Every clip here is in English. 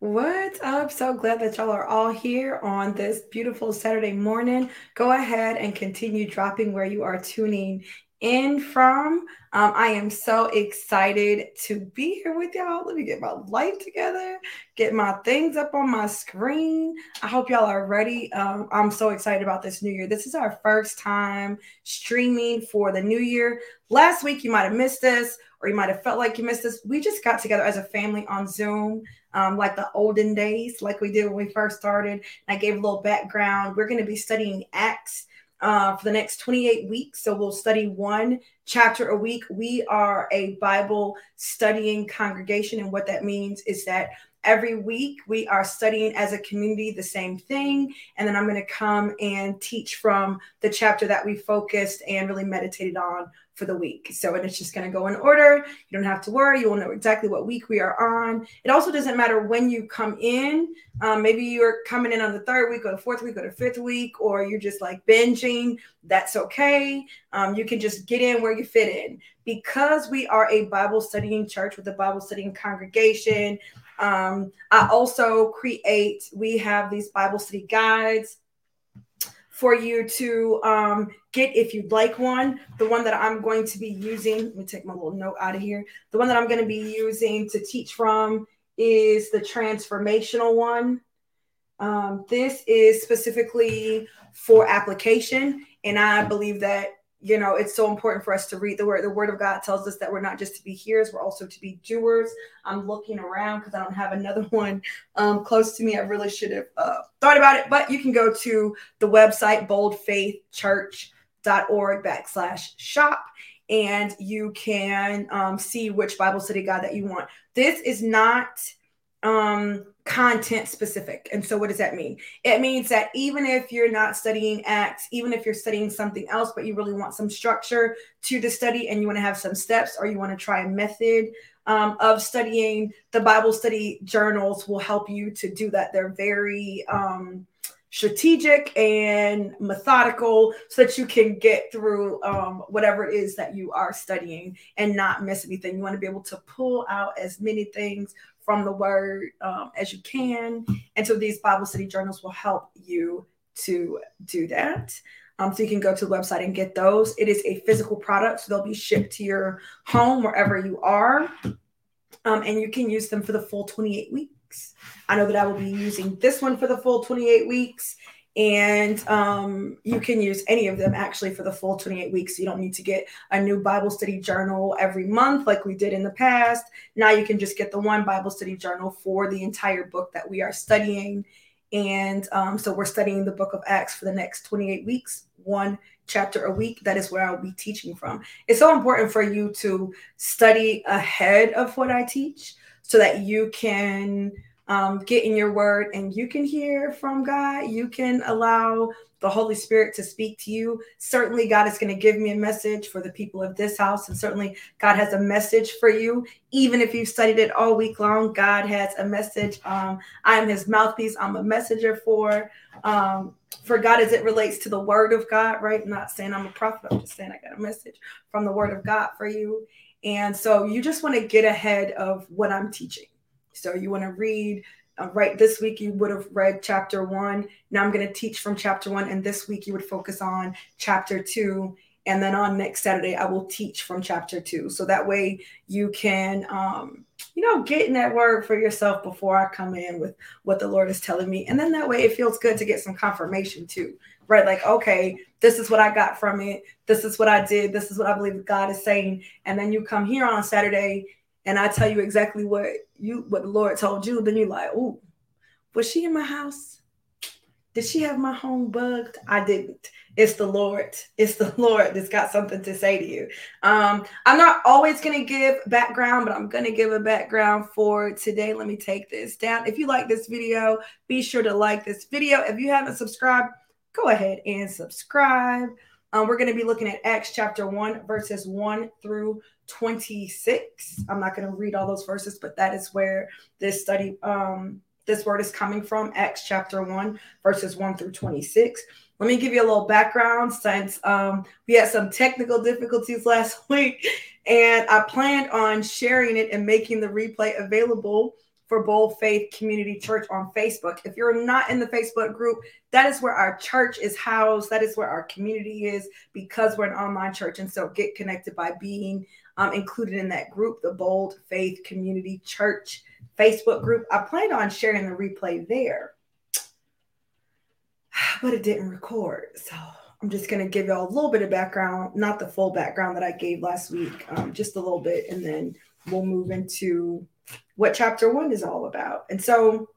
What's up? So glad that y'all are all here on this beautiful Saturday morning. Go ahead and continue dropping where you are tuning in from. Um, I am so excited to be here with y'all. Let me get my light together, get my things up on my screen. I hope y'all are ready. Um, I'm so excited about this new year. This is our first time streaming for the new year. Last week, you might have missed this or you might have felt like you missed this. We just got together as a family on Zoom. Um, like the olden days, like we did when we first started. I gave a little background. We're going to be studying Acts uh, for the next 28 weeks. So we'll study one chapter a week. We are a Bible studying congregation. And what that means is that every week we are studying as a community the same thing. And then I'm going to come and teach from the chapter that we focused and really meditated on for the week. So and it's just going to go in order. You don't have to worry. You will know exactly what week we are on. It also doesn't matter when you come in. Um, maybe you're coming in on the third week or the fourth week or the fifth week, or you're just like binging. That's okay. Um, you can just get in where you fit in. Because we are a Bible studying church with a Bible studying congregation, um, I also create, we have these Bible study guides for you to um, get if you'd like one. The one that I'm going to be using, let me take my little note out of here. The one that I'm going to be using to teach from is the transformational one. Um, this is specifically for application. And I believe that you know it's so important for us to read the word the word of god tells us that we're not just to be hearers we're also to be doers i'm looking around because i don't have another one um, close to me i really should have uh, thought about it but you can go to the website boldfaithchurch.org backslash shop and you can um, see which bible study guide that you want this is not um, content specific. And so, what does that mean? It means that even if you're not studying Acts, even if you're studying something else, but you really want some structure to the study and you want to have some steps or you want to try a method um, of studying, the Bible study journals will help you to do that. They're very, um, strategic and methodical so that you can get through um, whatever it is that you are studying and not miss anything. You want to be able to pull out as many things from the word um, as you can. And so these Bible study journals will help you to do that. Um, so you can go to the website and get those. It is a physical product, so they'll be shipped to your home wherever you are. Um, and you can use them for the full 28 weeks. I know that I will be using this one for the full 28 weeks and um, you can use any of them actually for the full 28 weeks. You don't need to get a new Bible study journal every month like we did in the past. Now you can just get the one Bible study journal for the entire book that we are studying. And um, so we're studying the book of Acts for the next 28 weeks, one chapter a week. That is where I'll be teaching from. It's so important for you to study ahead of what I teach so that you can um, get in your word and you can hear from God. You can allow the Holy Spirit to speak to you. Certainly, God is going to give me a message for the people of this house. And certainly, God has a message for you. Even if you've studied it all week long, God has a message. Um, I am his mouthpiece, I'm a messenger for. Um, for God as it relates to the word of God, right? I'm not saying I'm a prophet, I'm just saying I got a message from the word of God for you. And so you just want to get ahead of what I'm teaching. So you want to read, uh, right? This week you would have read chapter one. Now I'm going to teach from chapter one. And this week you would focus on chapter two. And then on next Saturday, I will teach from chapter two. So that way you can, um, you know, get in that word for yourself before I come in with what the Lord is telling me. And then that way it feels good to get some confirmation too, right? Like, okay, this is what I got from it. This is what I did. This is what I believe God is saying. And then you come here on Saturday and I tell you exactly what you what the Lord told you, then you're like, oh, was she in my house? Did she have my home bugged? I didn't. It's the Lord. It's the Lord that's got something to say to you. Um, I'm not always going to give background, but I'm going to give a background for today. Let me take this down. If you like this video, be sure to like this video. If you haven't subscribed, go ahead and subscribe. Um, we're going to be looking at Acts chapter 1, verses 1 through 26. I'm not going to read all those verses, but that is where this study, um, this word is coming from Acts chapter 1, verses 1 through 26. Let me give you a little background since um, we had some technical difficulties last week, and I planned on sharing it and making the replay available for Bold Faith Community Church on Facebook. If you're not in the Facebook group, that is where our church is housed. That is where our community is because we're an online church. And so get connected by being um, included in that group, the Bold Faith Community Church Facebook group. I planned on sharing the replay there, but it didn't record. So I'm just going to give y'all a little bit of background, not the full background that I gave last week, um, just a little bit, and then we'll move into what chapter one is all about. And so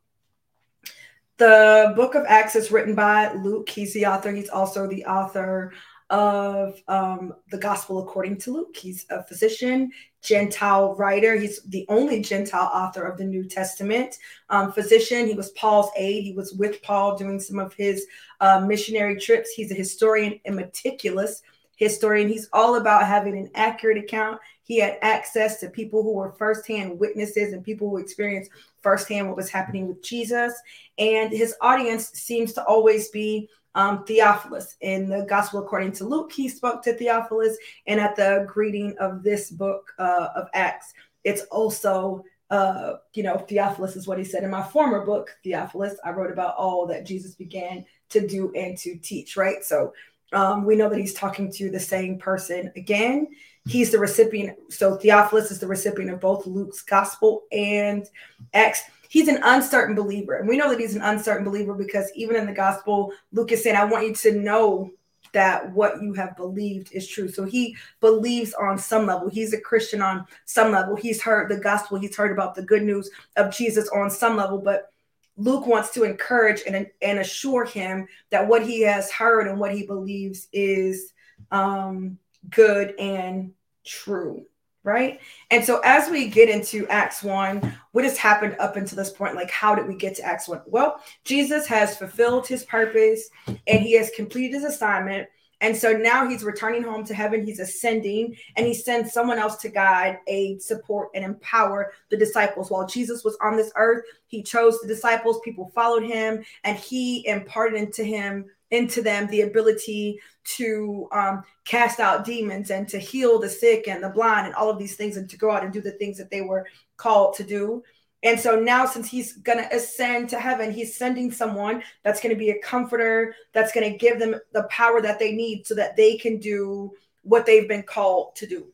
the book of Acts is written by Luke. He's the author. He's also the author of um, the Gospel according to Luke. He's a physician, Gentile writer. He's the only Gentile author of the New Testament. Um, physician. He was Paul's aide. He was with Paul doing some of his uh, missionary trips. He's a historian and meticulous historian. He's all about having an accurate account. He had access to people who were firsthand witnesses and people who experienced firsthand what was happening with Jesus. And his audience seems to always be um, Theophilus. In the Gospel according to Luke, he spoke to Theophilus. And at the greeting of this book uh, of Acts, it's also, uh, you know, Theophilus is what he said in my former book, Theophilus. I wrote about all that Jesus began to do and to teach, right? So um, we know that he's talking to the same person again. He's the recipient. So Theophilus is the recipient of both Luke's gospel and Acts he's an uncertain believer. And we know that he's an uncertain believer because even in the gospel, Luke is saying, I want you to know that what you have believed is true. So he believes on some level. He's a Christian on some level. He's heard the gospel, he's heard about the good news of Jesus on some level, but Luke wants to encourage and, and assure him that what he has heard and what he believes is um, good and true right? And so as we get into Acts 1, what has happened up until this point? Like, how did we get to Acts 1? Well, Jesus has fulfilled his purpose and he has completed his assignment. And so now he's returning home to heaven. He's ascending and he sends someone else to guide, aid, support, and empower the disciples. While Jesus was on this earth, he chose the disciples, people followed him, and he imparted into him into them the ability to um, cast out demons and to heal the sick and the blind and all of these things and to go out and do the things that they were called to do. And so now, since he's going to ascend to heaven, he's sending someone that's going to be a comforter, that's going to give them the power that they need so that they can do what they've been called to do.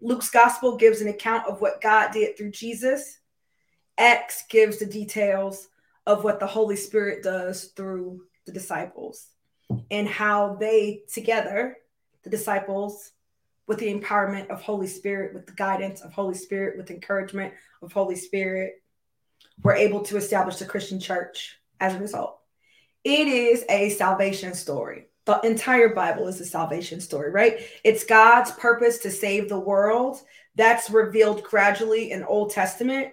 Luke's gospel gives an account of what God did through Jesus. Acts gives the details of what the Holy Spirit does through the disciples and how they together, the disciples, with the empowerment of Holy Spirit, with the guidance of Holy Spirit, with encouragement of Holy Spirit, were able to establish the Christian church as a result. It is a salvation story. The entire Bible is a salvation story, right? It's God's purpose to save the world. That's revealed gradually in Old Testament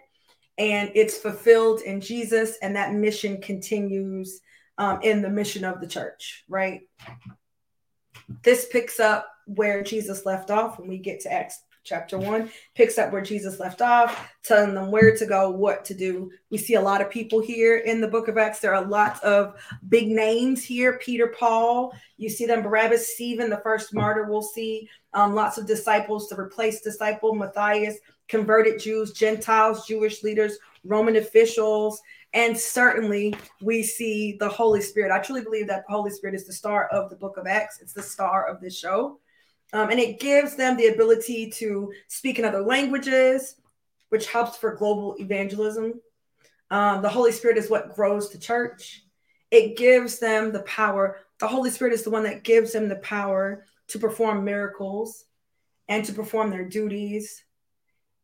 and it's fulfilled in Jesus and that mission continues um, in the mission of the church, right? This picks up where Jesus left off when we get to Acts chapter one, picks up where Jesus left off, telling them where to go, what to do. We see a lot of people here in the book of Acts. There are lots of big names here Peter, Paul. You see them, Barnabas, Stephen, the first martyr. We'll see um, lots of disciples the replaced disciple, Matthias, converted Jews, Gentiles, Jewish leaders, Roman officials. And certainly we see the Holy Spirit. I truly believe that the Holy Spirit is the star of the book of Acts, it's the star of this show. Um, and it gives them the ability to speak in other languages, which helps for global evangelism. Um, the Holy Spirit is what grows the church. It gives them the power. The Holy Spirit is the one that gives them the power to perform miracles and to perform their duties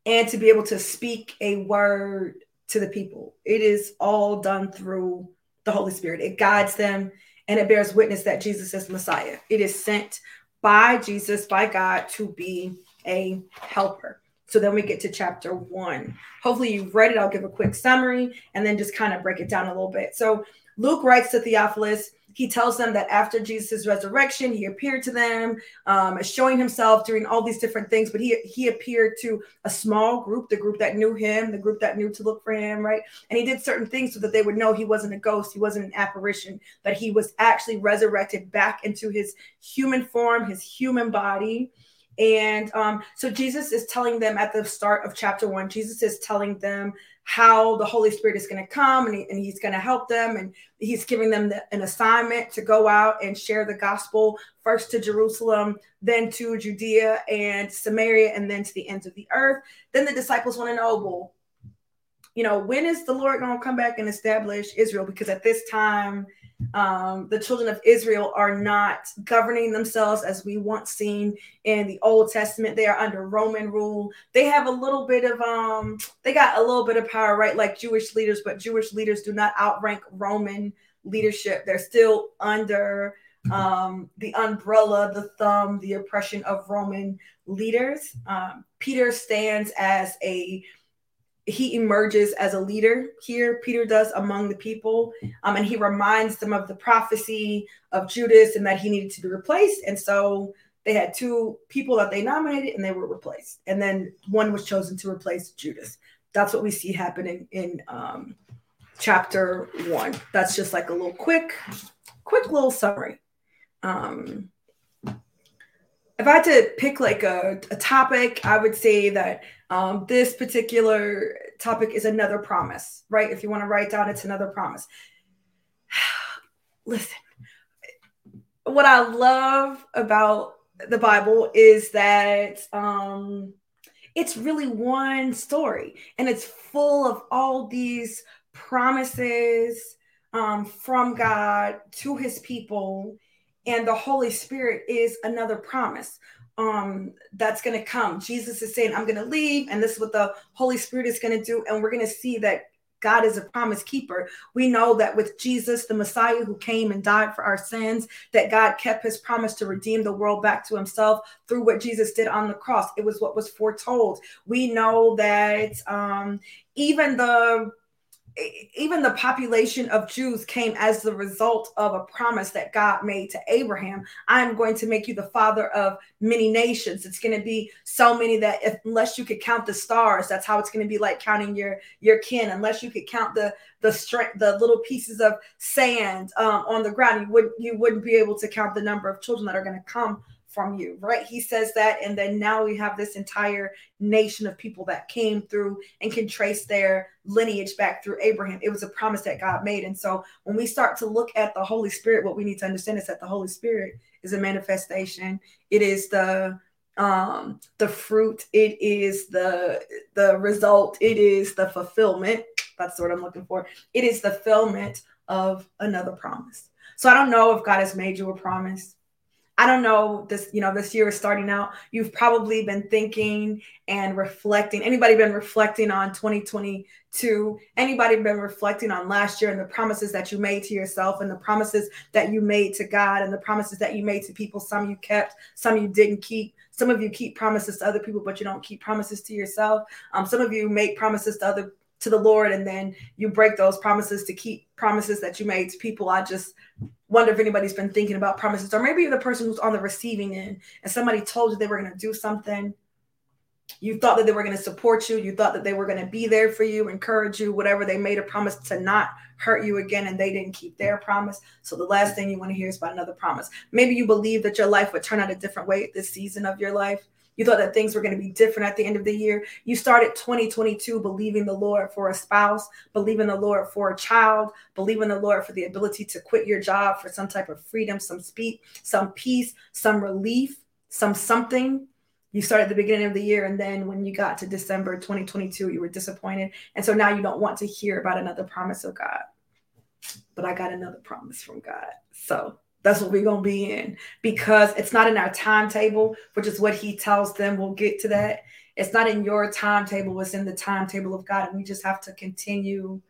and to be able to speak a word to the people. It is all done through the Holy Spirit. It guides them and it bears witness that Jesus is Messiah. It is sent by Jesus, by God, to be a helper. So then we get to chapter one. Hopefully, you've read it. I'll give a quick summary and then just kind of break it down a little bit. So Luke writes to Theophilus he tells them that after Jesus' resurrection, he appeared to them, um, showing himself, doing all these different things. But he he appeared to a small group, the group that knew him, the group that knew to look for him, right? And he did certain things so that they would know he wasn't a ghost, he wasn't an apparition, but he was actually resurrected back into his human form, his human body. And um, so Jesus is telling them at the start of chapter one, Jesus is telling them how the Holy Spirit is going to come and, he, and he's going to help them. And he's giving them the, an assignment to go out and share the gospel first to Jerusalem, then to Judea and Samaria, and then to the ends of the earth. Then the disciples want to know, well, you know, when is the Lord going to come back and establish Israel? Because at this time, um, the children of Israel are not governing themselves as we once seen in the Old Testament. They are under Roman rule. They have a little bit of um, they got a little bit of power, right? Like Jewish leaders, but Jewish leaders do not outrank Roman leadership. They're still under um, the umbrella, the thumb, the oppression of Roman leaders. Um, Peter stands as a he emerges as a leader here peter does among the people um, and he reminds them of the prophecy of judas and that he needed to be replaced. And so they had two people that they nominated and they were replaced. And then one was chosen to replace judas. That's what we see happening in um, chapter one. That's just like a little quick quick little summary. Um, if I had to pick like a, a topic, I would say that um, this particular topic is another promise, right? If you want to write down, it's another promise. Listen, what I love about the Bible is that um, it's really one story and it's full of all these promises um, from God to his people and the Holy Spirit is another promise um that's going to come. Jesus is saying, I'm going to leave, and this is what the Holy Spirit is going to do. And we're going to see that God is a promise keeper. We know that with Jesus, the Messiah who came and died for our sins, that God kept his promise to redeem the world back to himself through what Jesus did on the cross. It was what was foretold. We know that um, even the even the population of Jews came as the result of a promise that God made to Abraham. I am going to make you the father of many nations. It's going to be so many that if, unless you could count the stars, that's how it's going to be like counting your your kin. Unless you could count the the strength, the little pieces of sand um, on the ground, you would you wouldn't be able to count the number of children that are going to come from you, right? He says that. And then now we have this entire nation of people that came through and can trace their lineage back through Abraham. It was a promise that God made. And so when we start to look at the Holy Spirit, what we need to understand is that the Holy Spirit is a manifestation, it is the um the fruit it is the the result it is the fulfillment that's what i'm looking for it is the fulfillment of another promise so i don't know if god has made you a promise I don't know this, you know, this year is starting out. You've probably been thinking and reflecting. Anybody been reflecting on 2022? Anybody been reflecting on last year and the promises that you made to yourself and the promises that you made to God and the promises that you made to people? Some you kept, some you didn't keep. Some of you keep promises to other people, but you don't keep promises to yourself. Um, some of you make promises to other to the Lord and then you break those promises to keep promises that you made to people. I just wonder if anybody's been thinking about promises, or maybe you're the person who's on the receiving end and somebody told you they were going to do something. You thought that they were going to support you. You thought that they were going to be there for you, encourage you, whatever. They made a promise to not hurt you again and they didn't keep their promise. So the last thing you want to hear is about another promise. Maybe you believe that your life would turn out a different way this season of your life. You thought that things were going to be different at the end of the year. You started 2022 believing the Lord for a spouse, believing the Lord for a child, believing the Lord for the ability to quit your job for some type of freedom, some speed, some peace, some relief, some something. You started at the beginning of the year, and then when you got to December 2022, you were disappointed. And so now you don't want to hear about another promise of God. But I got another promise from God. So that's what we're going to be in because it's not in our timetable, which is what he tells them. We'll get to that. It's not in your timetable, it's in the timetable of God. And we just have to continue.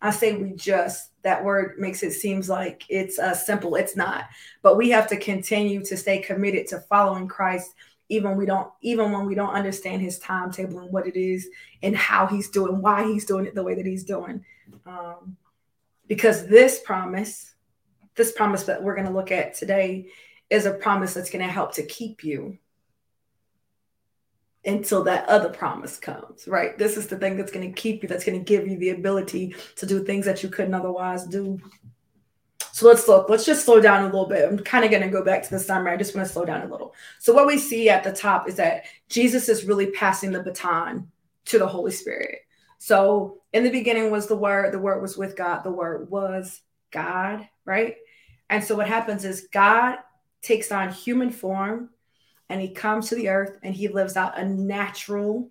I say we just, that word makes it seems like it's uh, simple. It's not. But we have to continue to stay committed to following Christ even we don't even when we don't understand his timetable and what it is and how he's doing why he's doing it the way that he's doing um, because this promise this promise that we're going to look at today is a promise that's going to help to keep you until that other promise comes, right? This is the thing that's going to keep you, that's going to give you the ability to do things that you couldn't otherwise do. So let's look, let's just slow down a little bit. I'm kind of going to go back to the summary. I just want to slow down a little. So, what we see at the top is that Jesus is really passing the baton to the Holy Spirit. So, in the beginning was the Word, the Word was with God, the Word was God, right? And so, what happens is God takes on human form and he comes to the earth and he lives out a natural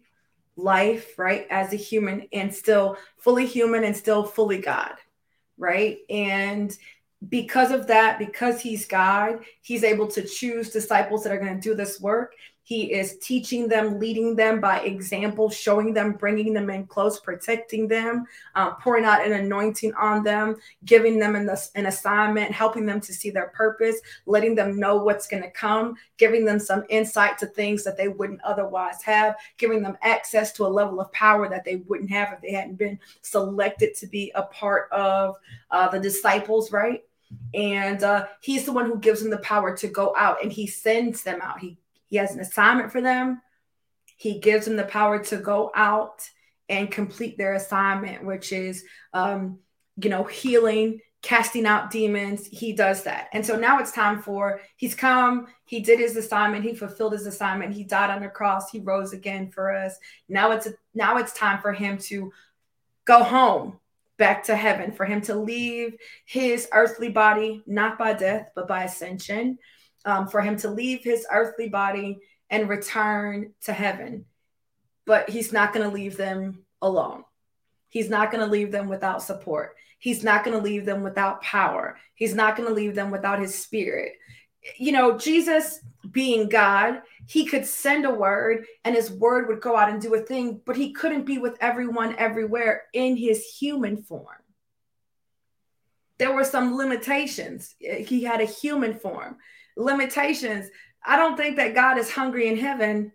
life, right, as a human and still fully human and still fully God, right? And because of that, because he's God, he's able to choose disciples that are going to do this work. He is teaching them, leading them by example, showing them, bringing them in close, protecting them, uh, pouring out an anointing on them, giving them an, an assignment, helping them to see their purpose, letting them know what's going to come, giving them some insight to things that they wouldn't otherwise have, giving them access to a level of power that they wouldn't have if they hadn't been selected to be a part of uh, the disciples, right? and uh, he's the one who gives them the power to go out and he sends them out he he has an assignment for them. He gives them the power to go out and complete their assignment, which is, um, you know, healing, casting out demons. He does that. And so now it's time for, he's come, he did his assignment, he fulfilled his assignment, he died on the cross, he rose again for us. Now it's, now it's time for him to go home back to heaven, for him to leave his earthly body, not by death, but by ascension um, for him to leave his earthly body and return to heaven. But he's not going to leave them alone. He's not going to leave them without support. He's not going to leave them without power. He's not going to leave them without his spirit. You know, Jesus being God, he could send a word and his word would go out and do a thing, but he couldn't be with everyone everywhere in his human form. There were some limitations. He had a human form limitations. I don't think that God is hungry in heaven,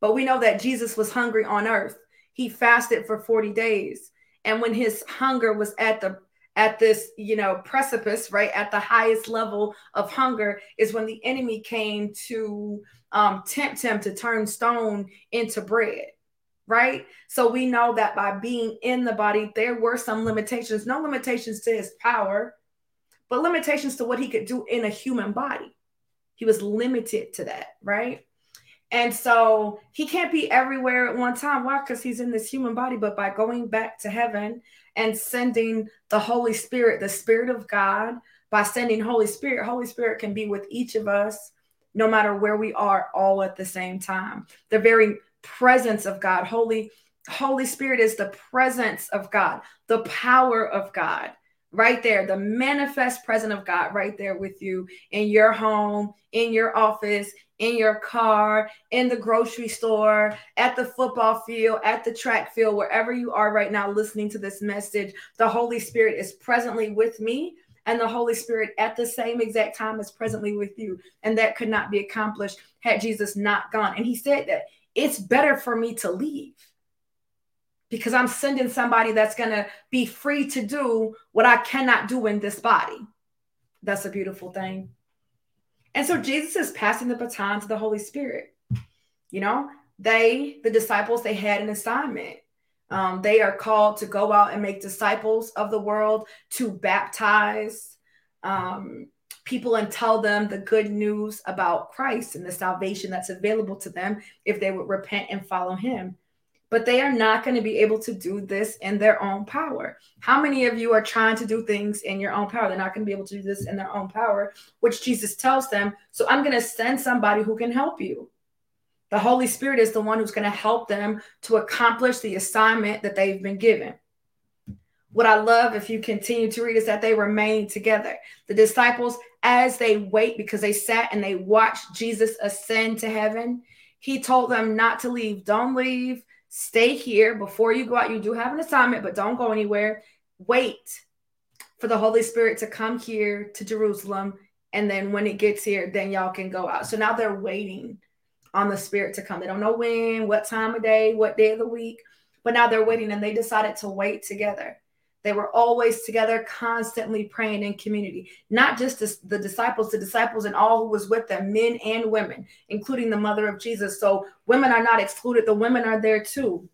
but we know that Jesus was hungry on earth. He fasted for 40 days. And when his hunger was at the at this, you know, precipice, right at the highest level of hunger, is when the enemy came to um, tempt him to turn stone into bread right? So we know that by being in the body, there were some limitations, no limitations to his power, but limitations to what he could do in a human body. He was limited to that, right? And so he can't be everywhere at one time. Why? Because he's in this human body. But by going back to heaven and sending the Holy Spirit, the Spirit of God, by sending Holy Spirit, Holy Spirit can be with each of us no matter where we are all at the same time. The very presence of God, Holy Holy Spirit is the presence of God, the power of God right there, the manifest presence of God right there with you in your home, in your office, in your car, in the grocery store, at the football field, at the track field, wherever you are right now listening to this message. The Holy Spirit is presently with me. And the Holy Spirit at the same exact time is presently with you. And that could not be accomplished had Jesus not gone. And he said that it's better for me to leave because I'm sending somebody that's going to be free to do what I cannot do in this body. That's a beautiful thing. And so Jesus is passing the baton to the Holy Spirit. You know, they, the disciples, they had an assignment. Um, they are called to go out and make disciples of the world, to baptize um, people and tell them the good news about Christ and the salvation that's available to them if they would repent and follow him but they are not going to be able to do this in their own power. How many of you are trying to do things in your own power? They're not going to be able to do this in their own power, which Jesus tells them. So I'm going to send somebody who can help you. The Holy Spirit is the one who's going to help them to accomplish the assignment that they've been given. What I love, if you continue to read, is that they remain together. The disciples, as they wait, because they sat and they watched Jesus ascend to heaven, he told them not to leave. Don't leave Stay here before you go out. You do have an assignment, but don't go anywhere. Wait for the Holy Spirit to come here to Jerusalem. And then when it gets here, then y'all can go out. So now they're waiting on the Spirit to come. They don't know when, what time of day, what day of the week, but now they're waiting and they decided to wait together. They were always together, constantly praying in community. Not just the disciples, the disciples and all who was with them, men and women, including the mother of Jesus. So women are not excluded. The women are there too.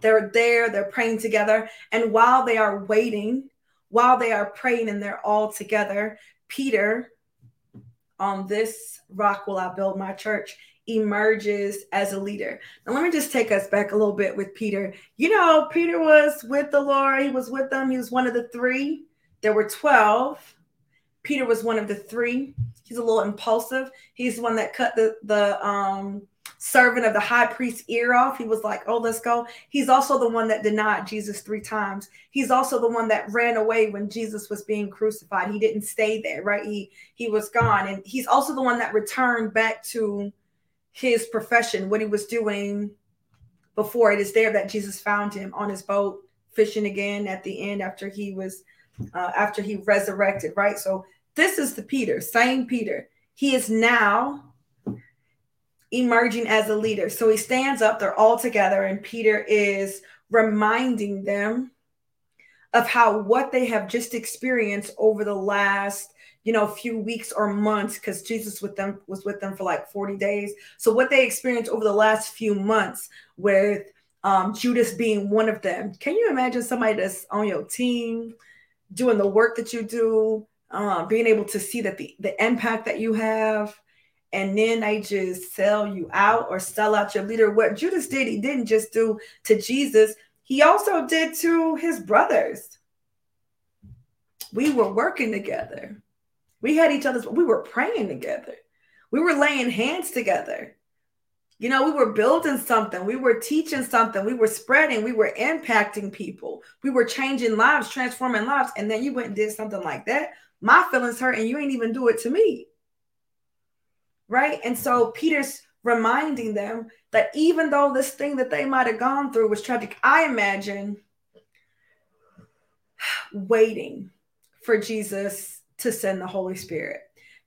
They're there, they're praying together. And while they are waiting, while they are praying and they're all together, Peter, on this rock will I build my church, emerges as a leader. Now, let me just take us back a little bit with Peter. You know, Peter was with the Lord, he was with them, he was one of the three. There were 12. Peter was one of the three. He's a little impulsive. He's the one that cut the the um servant of the high priest's ear off. He was like, "Oh, let's go." He's also the one that denied Jesus 3 times. He's also the one that ran away when Jesus was being crucified. He didn't stay there, right? He he was gone. And he's also the one that returned back to his profession, what he was doing before. It is there that Jesus found him on his boat fishing again at the end after he was uh, after he resurrected, right? So this is the Peter, same Peter. He is now emerging as a leader. So he stands up, they're all together, and Peter is reminding them of how what they have just experienced over the last you know a few weeks or months because jesus with them was with them for like 40 days so what they experienced over the last few months with um, judas being one of them can you imagine somebody that's on your team doing the work that you do uh, being able to see that the, the impact that you have and then they just sell you out or sell out your leader. What Judas did, he didn't just do to Jesus, he also did to his brothers. We were working together. We had each other's, we were praying together. We were laying hands together. You know, we were building something, we were teaching something, we were spreading, we were impacting people, we were changing lives, transforming lives. And then you went and did something like that. My feelings hurt, and you ain't even do it to me right? And so Peter's reminding them that even though this thing that they might have gone through was tragic, I imagine waiting for Jesus to send the Holy Spirit.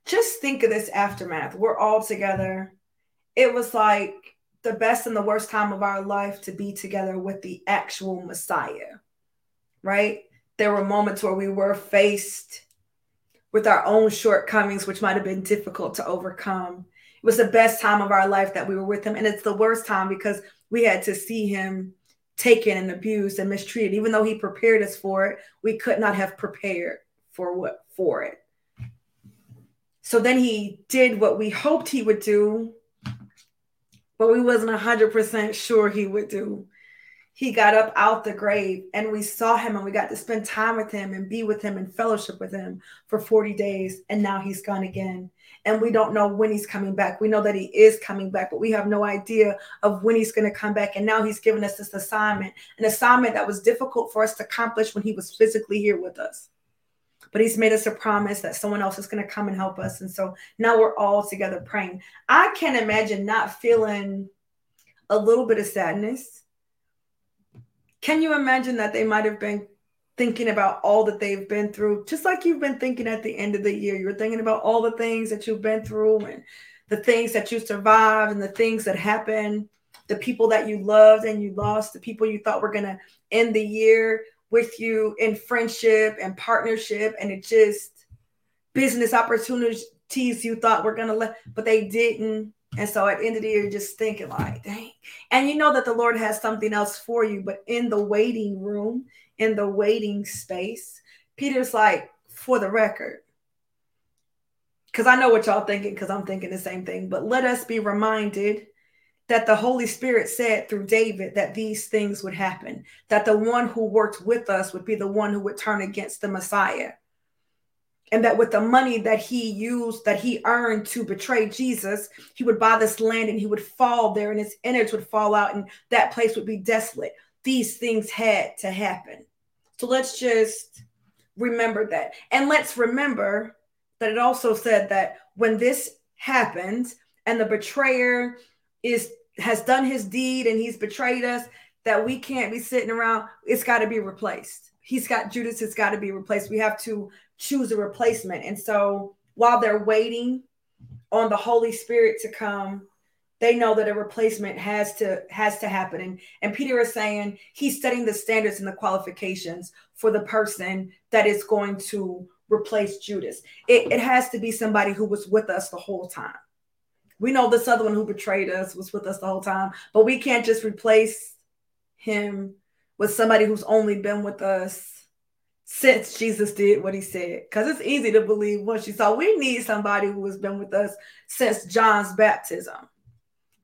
Just think of this aftermath. We're all together. It was like the best and the worst time of our life to be together with the actual Messiah, right? There were moments where we were faced with our own shortcomings, which might have been difficult to overcome. It was the best time of our life that we were with him. And it's the worst time because we had to see him taken and abused and mistreated. Even though he prepared us for it, we could not have prepared for what for it. So then he did what we hoped he would do, but we wasn't 100% sure he would do. He got up out the grave and we saw him and we got to spend time with him and be with him and fellowship with him for 40 days and now he's gone again. And we don't know when he's coming back. We know that he is coming back but we have no idea of when he's going to come back. And now he's given us this assignment an assignment that was difficult for us to accomplish when he was physically here with us but he's made us a promise that someone else is going to come and help us and so now we're all together praying. I can't imagine not feeling a little bit of sadness. Can you imagine that they might have been thinking about all that they've been through, just like you've been thinking at the end of the year? You're thinking about all the things that you've been through and the things that you survived and the things that happened, the people that you loved and you lost, the people you thought were going to end the year with you in friendship and partnership. And it just business opportunities you thought were to let, but they didn't. And so at the end of the year, just thinking like, dang. And you know that the Lord has something else for you, but in the waiting room, in the waiting space, Peter's like, for the record, because I know what y'all thinking, because I'm thinking the same thing, but let us be reminded that the Holy Spirit said through David that these things would happen, that the one who worked with us would be the one who would turn against the Messiah and that with the money that he used that he earned to betray jesus he would buy this land and he would fall there and his innards would fall out and that place would be desolate. These things had to happen. So let's just remember that. And let's remember that it also said that when this happens and the betrayer is has done his deed and he's betrayed us that we can't be sitting around it's got to be replaced he's got judas it's got to be replaced we have to choose a replacement. And so while they're waiting on the Holy Spirit to come, they know that a replacement has to has to happen. And, and Peter is saying he's setting the standards and the qualifications for the person that is going to replace Judas. It, it has to be somebody who was with us the whole time. We know this other one who betrayed us was with us the whole time, but we can't just replace him with somebody who's only been with us since Jesus did what he said. Because it's easy to believe once you saw. We need somebody who has been with us since John's baptism,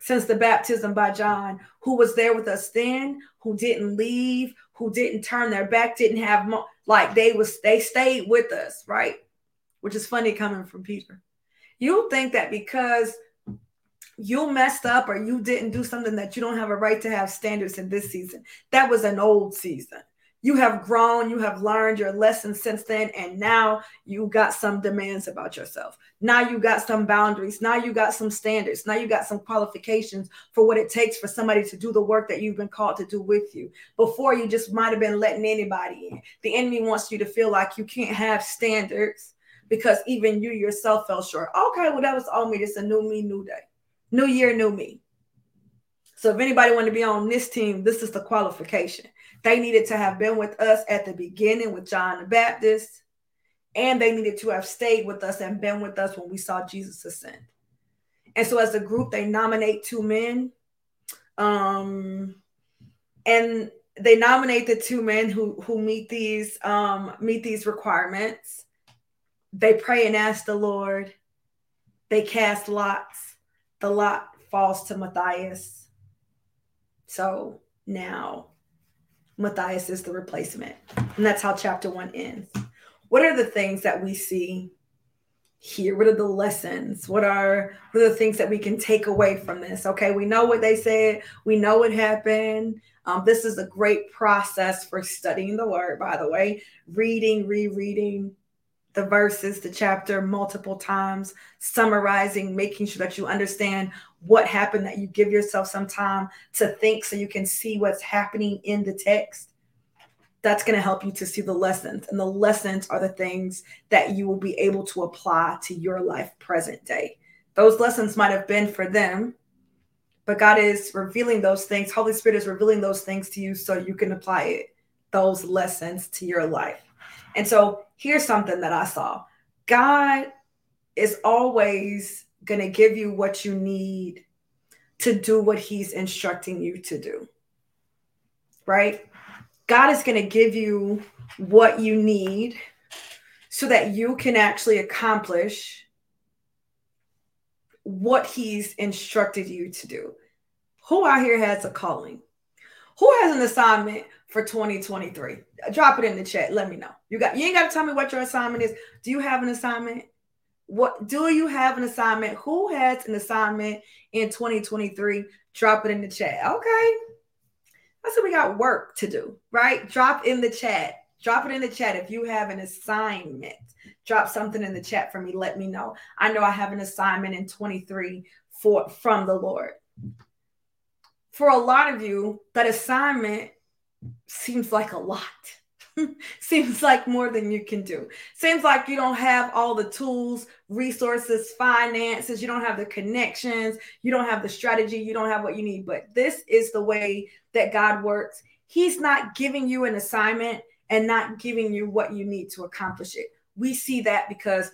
since the baptism by John, who was there with us then, who didn't leave, who didn't turn their back, didn't have mo- like they was they stayed with us, right? Which is funny coming from Peter. You think that because you messed up or you didn't do something that you don't have a right to have standards in this season. That was an old season. You have grown, you have learned your lessons since then, and now you got some demands about yourself. Now you got some boundaries. Now you got some standards. Now you got some qualifications for what it takes for somebody to do the work that you've been called to do with you. Before you just might have been letting anybody in. The enemy wants you to feel like you can't have standards because even you yourself fell short. Okay, well, that was all me. It's a new me, new day. New year, new me. So if anybody want to be on this team, this is the qualification. They needed to have been with us at the beginning with John the Baptist, and they needed to have stayed with us and been with us when we saw Jesus ascend. And so as a group, they nominate two men. Um, and they nominate the two men who who meet these um meet these requirements. They pray and ask the Lord. They cast lots the lot falls to Matthias. So now Matthias is the replacement. And that's how chapter one ends. What are the things that we see here? What are the lessons? What are, what are the things that we can take away from this? Okay, we know what they said, we know what happened. Um, this is a great process for studying the word, by the way, reading, rereading, the verses, the chapter multiple times, summarizing, making sure that you understand what happened, that you give yourself some time to think so you can see what's happening in the text. That's going to help you to see the lessons. And the lessons are the things that you will be able to apply to your life present day. Those lessons might have been for them, but God is revealing those things. Holy Spirit is revealing those things to you so you can apply it, those lessons to your life. And so here's something that I saw God is always going to give you what you need to do what He's instructing you to do. Right? God is going to give you what you need so that you can actually accomplish what He's instructed you to do. Who out here has a calling? Who has an assignment for 2023? Drop it in the chat. Let me know. You got you ain't got to tell me what your assignment is. Do you have an assignment? What do you have an assignment? Who has an assignment in 2023? Drop it in the chat. Okay. I said we got work to do, right? Drop in the chat. Drop it in the chat if you have an assignment. Drop something in the chat for me. Let me know. I know I have an assignment in 23 for from the Lord for a lot of you, that assignment seems like a lot. seems like more than you can do. Seems like you don't have all the tools, resources, finances, you don't have the connections, you don't have the strategy, you don't have what you need. But this is the way that God works. He's not giving you an assignment and not giving you what you need to accomplish it. We see that because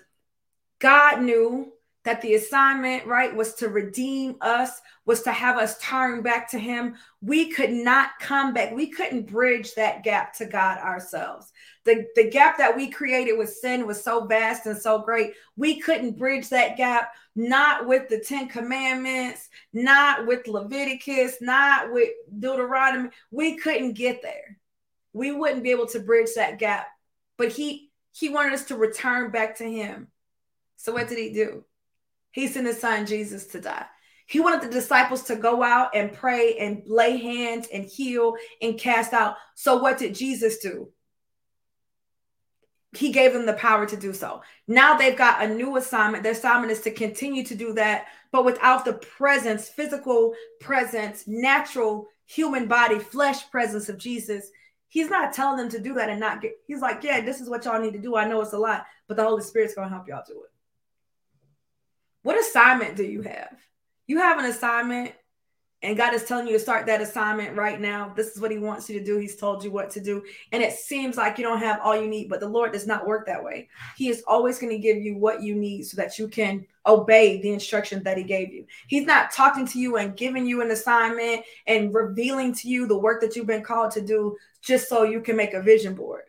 God knew that the assignment, right, was to redeem us, was to have us turn back to Him. We could not come back. We couldn't bridge that gap to God ourselves. The, the gap that we created with sin was so vast and so great. We couldn't bridge that gap, not with the Ten Commandments, not with Leviticus, not with Deuteronomy. We couldn't get there. We wouldn't be able to bridge that gap. But He He wanted us to return back to Him. So what did He do? He sent his son Jesus to die. He wanted the disciples to go out and pray and lay hands and heal and cast out. So, what did Jesus do? He gave them the power to do so. Now they've got a new assignment. Their assignment is to continue to do that, but without the presence, physical presence, natural human body, flesh presence of Jesus. He's not telling them to do that and not get, he's like, yeah, this is what y'all need to do. I know it's a lot, but the Holy Spirit's to help y'all do it. What assignment do you have? You have an assignment, and God is telling you to start that assignment right now. This is what He wants you to do. He's told you what to do. And it seems like you don't have all you need, but the Lord does not work that way. He is always going to give you what you need so that you can obey the instruction that He gave you. He's not talking to you and giving you an assignment and revealing to you the work that you've been called to do just so you can make a vision board.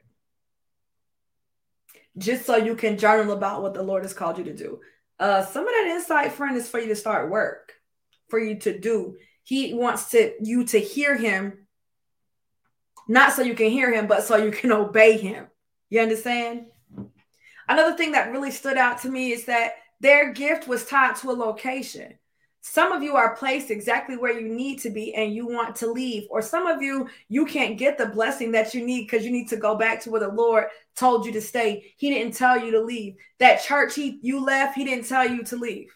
just so you can journal about what the Lord has called you to do. Uh, some of that insight, friend, is for you to start work, for you to do. He wants to you to hear him, not so you can hear him, but so you can obey him. You understand? Another thing that really stood out to me is that their gift was tied to a location. Some of you are placed exactly where you need to be and you want to leave. Or some of you, you can't get the blessing that you need because you need to go back to where the Lord told you to stay. He didn't tell you to leave. That church he you left, he didn't tell you to leave.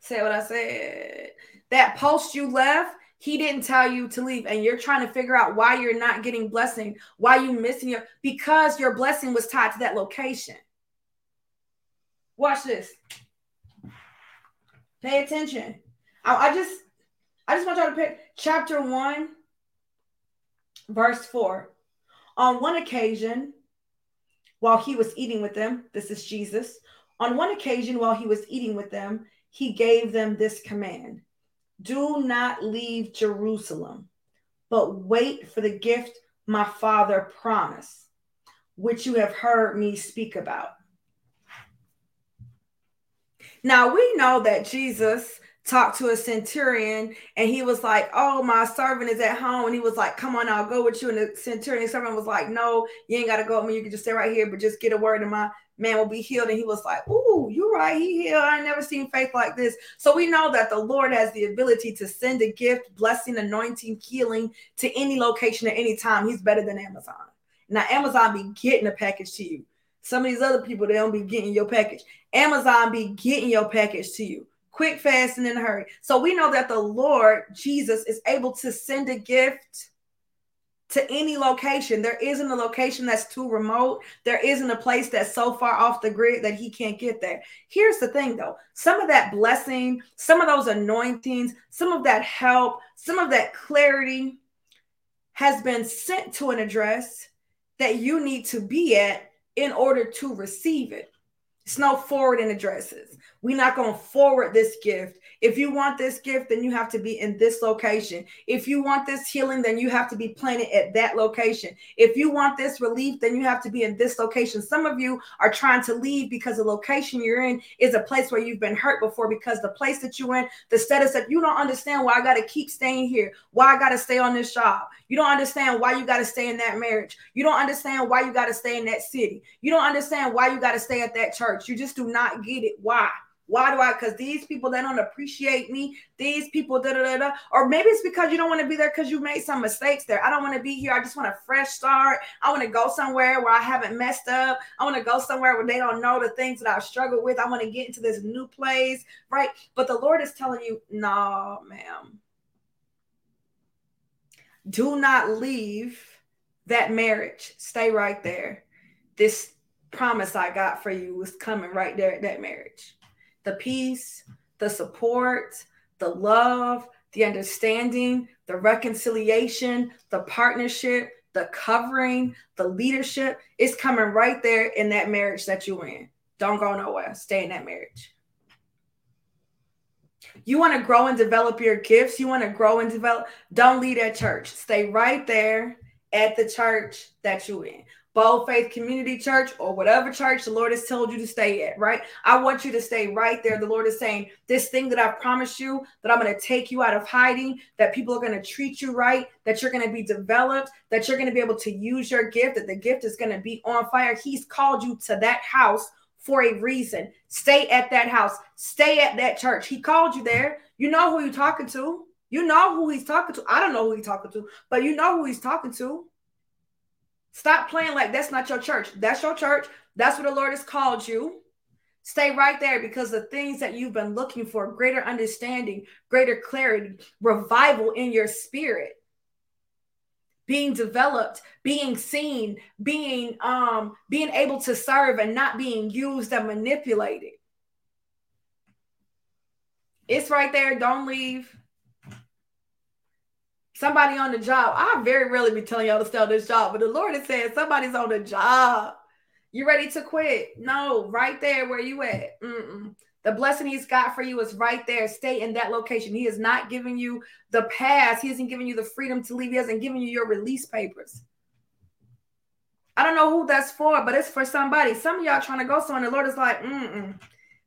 Say what I said. That post you left, he didn't tell you to leave. And you're trying to figure out why you're not getting blessing, why you missing your because your blessing was tied to that location. Watch this. Pay attention. I, I just I just want y'all to pick chapter one, verse four. On one occasion, while he was eating with them, this is Jesus. On one occasion, while he was eating with them, he gave them this command Do not leave Jerusalem, but wait for the gift my father promised, which you have heard me speak about. Now we know that Jesus talked to a centurion and he was like, Oh, my servant is at home. And he was like, Come on, I'll go with you. And the centurion servant was like, No, you ain't got to go with me. You can just stay right here, but just get a word and my man will be healed. And he was like, Ooh, you're right. He healed. I never seen faith like this. So we know that the Lord has the ability to send a gift, blessing, anointing, healing to any location at any time. He's better than Amazon. Now, Amazon be getting a package to you. Some of these other people, they don't be getting your package. Amazon be getting your package to you quick, fast, and in a hurry. So we know that the Lord Jesus is able to send a gift to any location. There isn't a location that's too remote. There isn't a place that's so far off the grid that he can't get there. Here's the thing though some of that blessing, some of those anointings, some of that help, some of that clarity has been sent to an address that you need to be at in order to receive it. It's no forwarding addresses. We're not going to forward this gift. If you want this gift, then you have to be in this location. If you want this healing, then you have to be planted at that location. If you want this relief, then you have to be in this location. Some of you are trying to leave because the location you're in is a place where you've been hurt before because the place that you're in, the status that you don't understand why I got to keep staying here, why I got to stay on this job. You don't understand why you got to stay in that marriage. You don't understand why you got to stay in that city. You don't understand why you got to stay at that church. You just do not get it. Why? Why do I? Because these people they don't appreciate me. These people da da da da. Or maybe it's because you don't want to be there because you made some mistakes there. I don't want to be here. I just want a fresh start. I want to go somewhere where I haven't messed up. I want to go somewhere where they don't know the things that I've struggled with. I want to get into this new place, right? But the Lord is telling you, no, ma'am. Do not leave that marriage. Stay right there. This promise I got for you was coming right there at that marriage the peace, the support, the love, the understanding, the reconciliation, the partnership, the covering, the leadership is coming right there in that marriage that you're in. Don't go nowhere. Stay in that marriage. You want to grow and develop your gifts. You want to grow and develop. Don't leave that church. Stay right there at the church that you're in. Bold Faith Community Church or whatever church the Lord has told you to stay at, right? I want you to stay right there. The Lord is saying, This thing that I promised you, that I'm going to take you out of hiding, that people are going to treat you right, that you're going to be developed, that you're going to be able to use your gift, that the gift is going to be on fire. He's called you to that house for a reason. Stay at that house, stay at that church. He called you there. You know who you're talking to. You know who he's talking to. I don't know who he's talking to, but you know who he's talking to. Stop playing like that's not your church. That's your church. That's what the Lord has called you. Stay right there because the things that you've been looking for greater understanding, greater clarity, revival in your spirit being developed being seen being um being able to serve and not being used and manipulated it's right there don't leave Somebody on the job. I very rarely be telling y'all to on this job, but the Lord is saying somebody's on the job. You ready to quit? No, right there where you at. Mm-mm. The blessing he's got for you is right there. Stay in that location. He is not giving you the pass. He isn't giving you the freedom to leave. He hasn't given you your release papers. I don't know who that's for, but it's for somebody. Some of y'all trying to go somewhere, the Lord is like, mm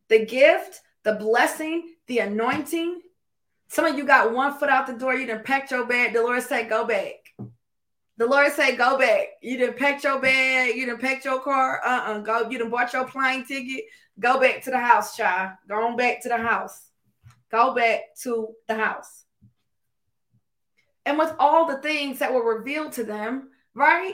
the gift, the blessing, the anointing. Some of you got one foot out the door. You didn't pack your bag. The Lord said, go back. The Lord said, go back. You didn't pack your bag. You didn't pack your car. Uh-uh. Go. You didn't bought your plane ticket. Go back to the house, child. Go on back to the house. Go back to the house. And with all the things that were revealed to them, right?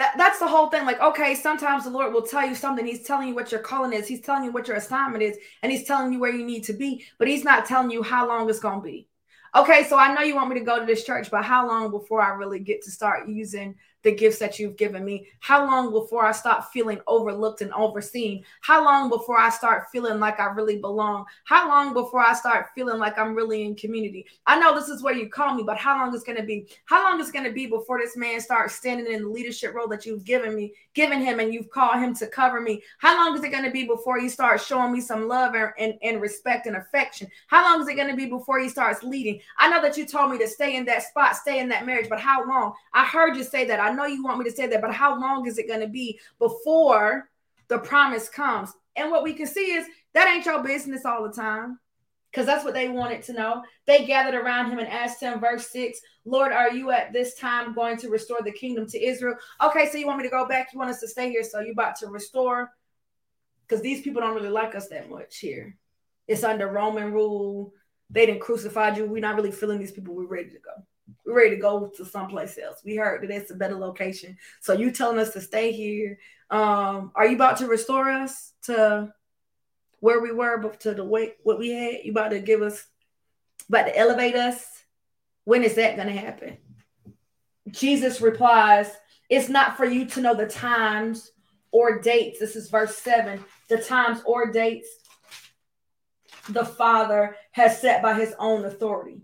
That, that's the whole thing. Like, okay, sometimes the Lord will tell you something. He's telling you what your calling is. He's telling you what your assignment is, and He's telling you where you need to be. But He's not telling you how long it's to be. Okay, so I know you want me to go to this church, but how long before I really get to start using the gifts that you've given me? How long before I stop feeling overlooked and overseen? How long before I start feeling like I really belong? How long before I start feeling like I'm really in community? I know this is where you call me, but how long is going to be? How long is going to be before this man starts standing in the leadership role that you've given me, given him, and you've called him to cover me? How long is it going to be before you start showing me some love and, and, and respect and affection? How long is it going to be before he starts leading? I know that you told me to stay in that spot, stay in that marriage, but how long? I heard you say that. I I know you want me to say that, but how long is it going to be before the promise comes? And what we can see is that ain't your business all the time because that's what they wanted to know. They gathered around him and asked him, verse 6, Lord, are you at this time going to restore the kingdom to Israel? Okay, so you want me to go back? You want us to stay here? So you about to restore? Because these people don't really like us that much here. It's under Roman rule. They didn't crucify you. We're not really feeling these people. We're ready to go. We're ready to go to someplace else. We heard that it's a better location. So you telling us to stay here. Um, are you about to restore us to where we were, but to the way what we had? You about to give us, about to elevate us? When is that going to happen? Jesus replies, It's not for you to know the times or dates. This is verse 7 the times or dates the Father has set by his own authority.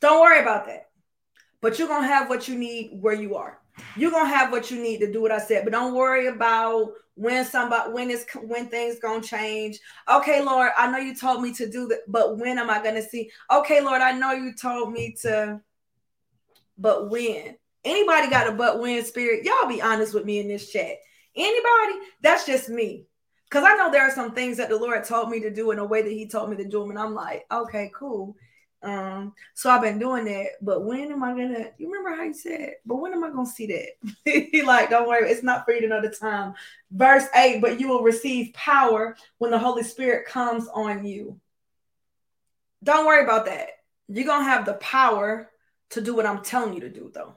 Don't worry about that. But you're gonna have what you need where you are. You're gonna have what you need to do what I said. But don't worry about when somebody when it's when things gonna change. Okay, Lord, I know you told me to do that, but when am I gonna see? Okay, Lord, I know you told me to, but when? Anybody got a but when spirit? Y'all be honest with me in this chat. Anybody? That's just me. Because I know there are some things that the Lord told me to do in a way that He told me to do them. And I'm like, okay, cool. Um, so I've been doing that, but when am I gonna you remember how you said, but when am I gonna see that? he like, don't worry, it's not for you to know the time. Verse 8, but you will receive power when the Holy Spirit comes on you. Don't worry about that. You're gonna have the power to do what I'm telling you to do, though.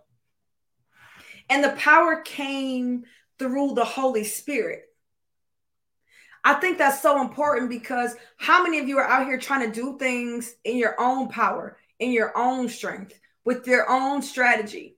And the power came through the Holy Spirit. I think that's so important because how many of you are out here trying to do things in your own power, in your own strength, with your own strategy?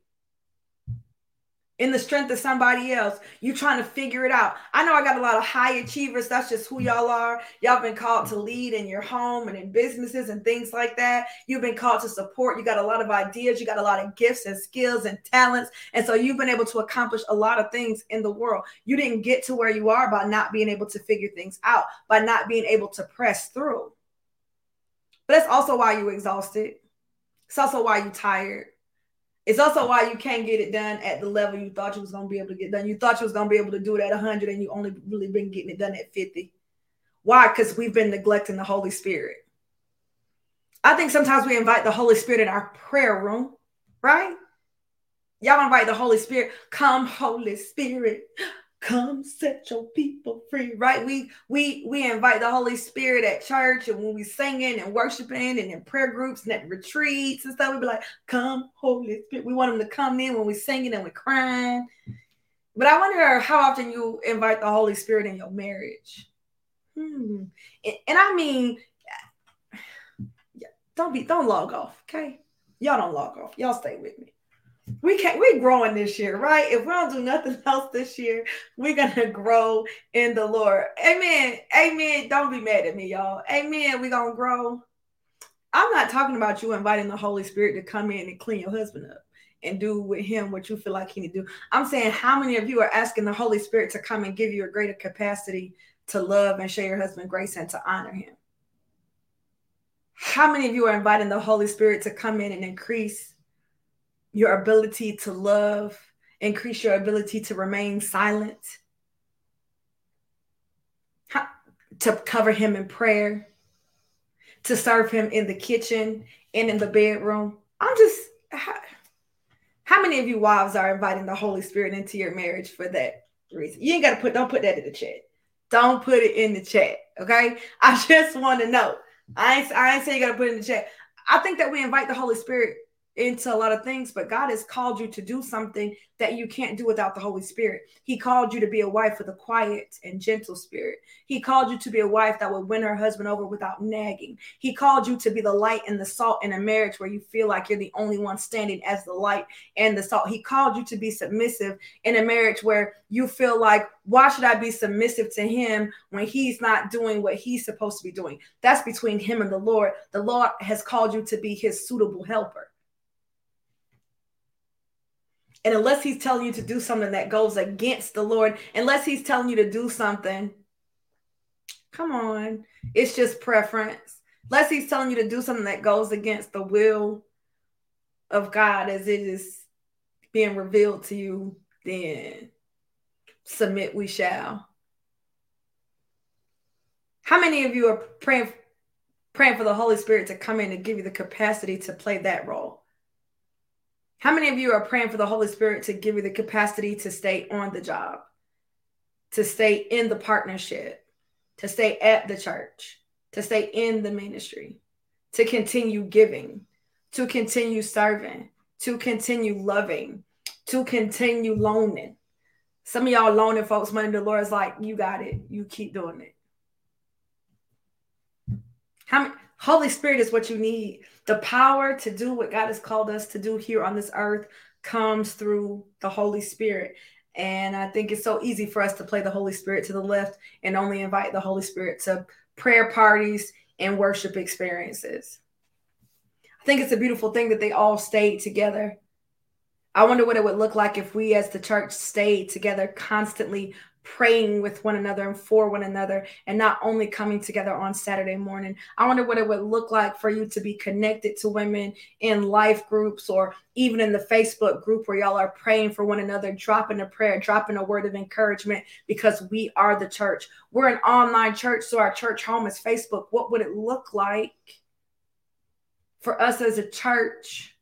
In the strength of somebody else. you're trying to figure it out. I know I got a lot of high achievers. That's just who y'all are. Y'all been called to lead in your home and in businesses and things like that. You've been called to support. You got a lot of ideas. You got a lot of gifts and skills and talents. And so you've been able to accomplish a lot of things in the world. You didn't get to where you are by not being able to figure things out, by not being able to press through. But that's also why you exhausted. It's also why you tired. It's also why you can't get it done at the level you thought you was gonna be able to get done. You thought you was gonna be able to do it at 100, and you only really been getting it done at 50. Why? Because we've been neglecting the Holy Spirit. I think sometimes we invite the Holy Spirit in our prayer room, right? Y'all invite the Holy Spirit, come, Holy Spirit, come set your people free right? We we we invite the holy spirit at church and when we singing and worshiping and in prayer groups and at retreats and stuff we be like come holy spirit. We want them to come in when we singing and we crying. But i wonder how often you invite the holy spirit in your marriage. Hmm. and, and i mean yeah. don't be don't log off okay? Y'all don't log off. Y'all stay with me we can't we're growing this year right? If we don't do nothing else this year we're gonna grow in the lord. Amen. Amen. Don't be mad at me y'all. Amen. We're gonna grow. I'm not talking about you inviting the holy spirit to come in and clean your husband up and do with him what you feel like he need to do. I'm saying how many of you are asking the holy spirit to come and give you a greater capacity to love and show your husband grace and to honor him? How many of you are inviting the holy spirit to come in and increase your ability to love increase your ability to remain silent, to cover him in prayer, to serve him in the kitchen and in the bedroom. I'm just, how, how many of you wives are inviting the Holy Spirit into your marriage for that reason? You ain't got to put, don't put that in the chat. Don't put it in the chat. Okay. I just want to know. I ain't, I ain't saying you got to put in the chat. I think that we invite the Holy Spirit into a lot of things, but God has called you to do something that you can't do without the Holy Spirit. He called you to be a wife with a quiet and gentle spirit. He called you to be a wife that would win her husband over without nagging. He called you to be the light and the salt in a marriage where you feel like you're the only one standing as the light and the salt. He called you to be submissive in a marriage where you feel like, why should I be submissive to him when he's not doing what he's supposed to be doing? That's between him and the Lord. The Lord has called you to be his suitable helper. And unless he's telling you to do something that goes against the Lord, unless he's telling you to do something, come on, it's just preference. Unless he's telling you to do something that goes against the will of God as it is being revealed to you, then submit we shall. How many of you are praying praying for the Holy Spirit to come in and give you the capacity to play that role? How many of you are praying for the Holy Spirit to give you the capacity to stay on the job, to stay in the partnership, to stay at the church, to stay in the ministry, to continue giving, to continue serving, to continue loving, to continue loaning? Some of y'all loaning folks money. The Lord's like, you got it. You keep doing it. How many? Holy Spirit is what you need. The power to do what God has called us to do here on this earth comes through the Holy Spirit. And I think it's so easy for us to play the Holy Spirit to the left and only invite the Holy Spirit to prayer parties and worship experiences. I think it's a beautiful thing that they all stayed together. I wonder what it would look like if we as the church stayed together constantly praying with one another and for one another and not only coming together on Saturday morning. I wonder what it would look like for you to be connected to women in life groups or even in the Facebook group where y'all are praying for one another, dropping a prayer, dropping a word of encouragement because we are the church. We're an online church, so our church home is Facebook. What would it look like for us as a church?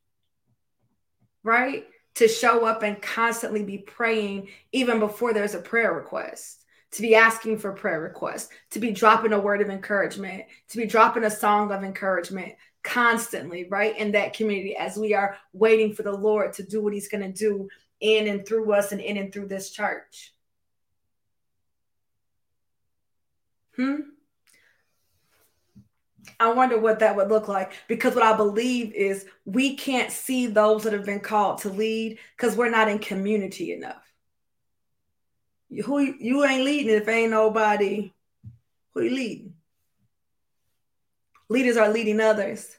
Right? To show up and constantly be praying even before there's a prayer request to be asking for prayer requests to be dropping a word of encouragement to be dropping a song of encouragement constantly right in that community as we are waiting for the lord to do what he's going to do in and through us and in and through this church. Hmm I wonder what that would look like because what I believe is we can't see those that have been called to lead because we're not in community enough. Who you ain't leading if ain't nobody who you leading. Leaders are leading others.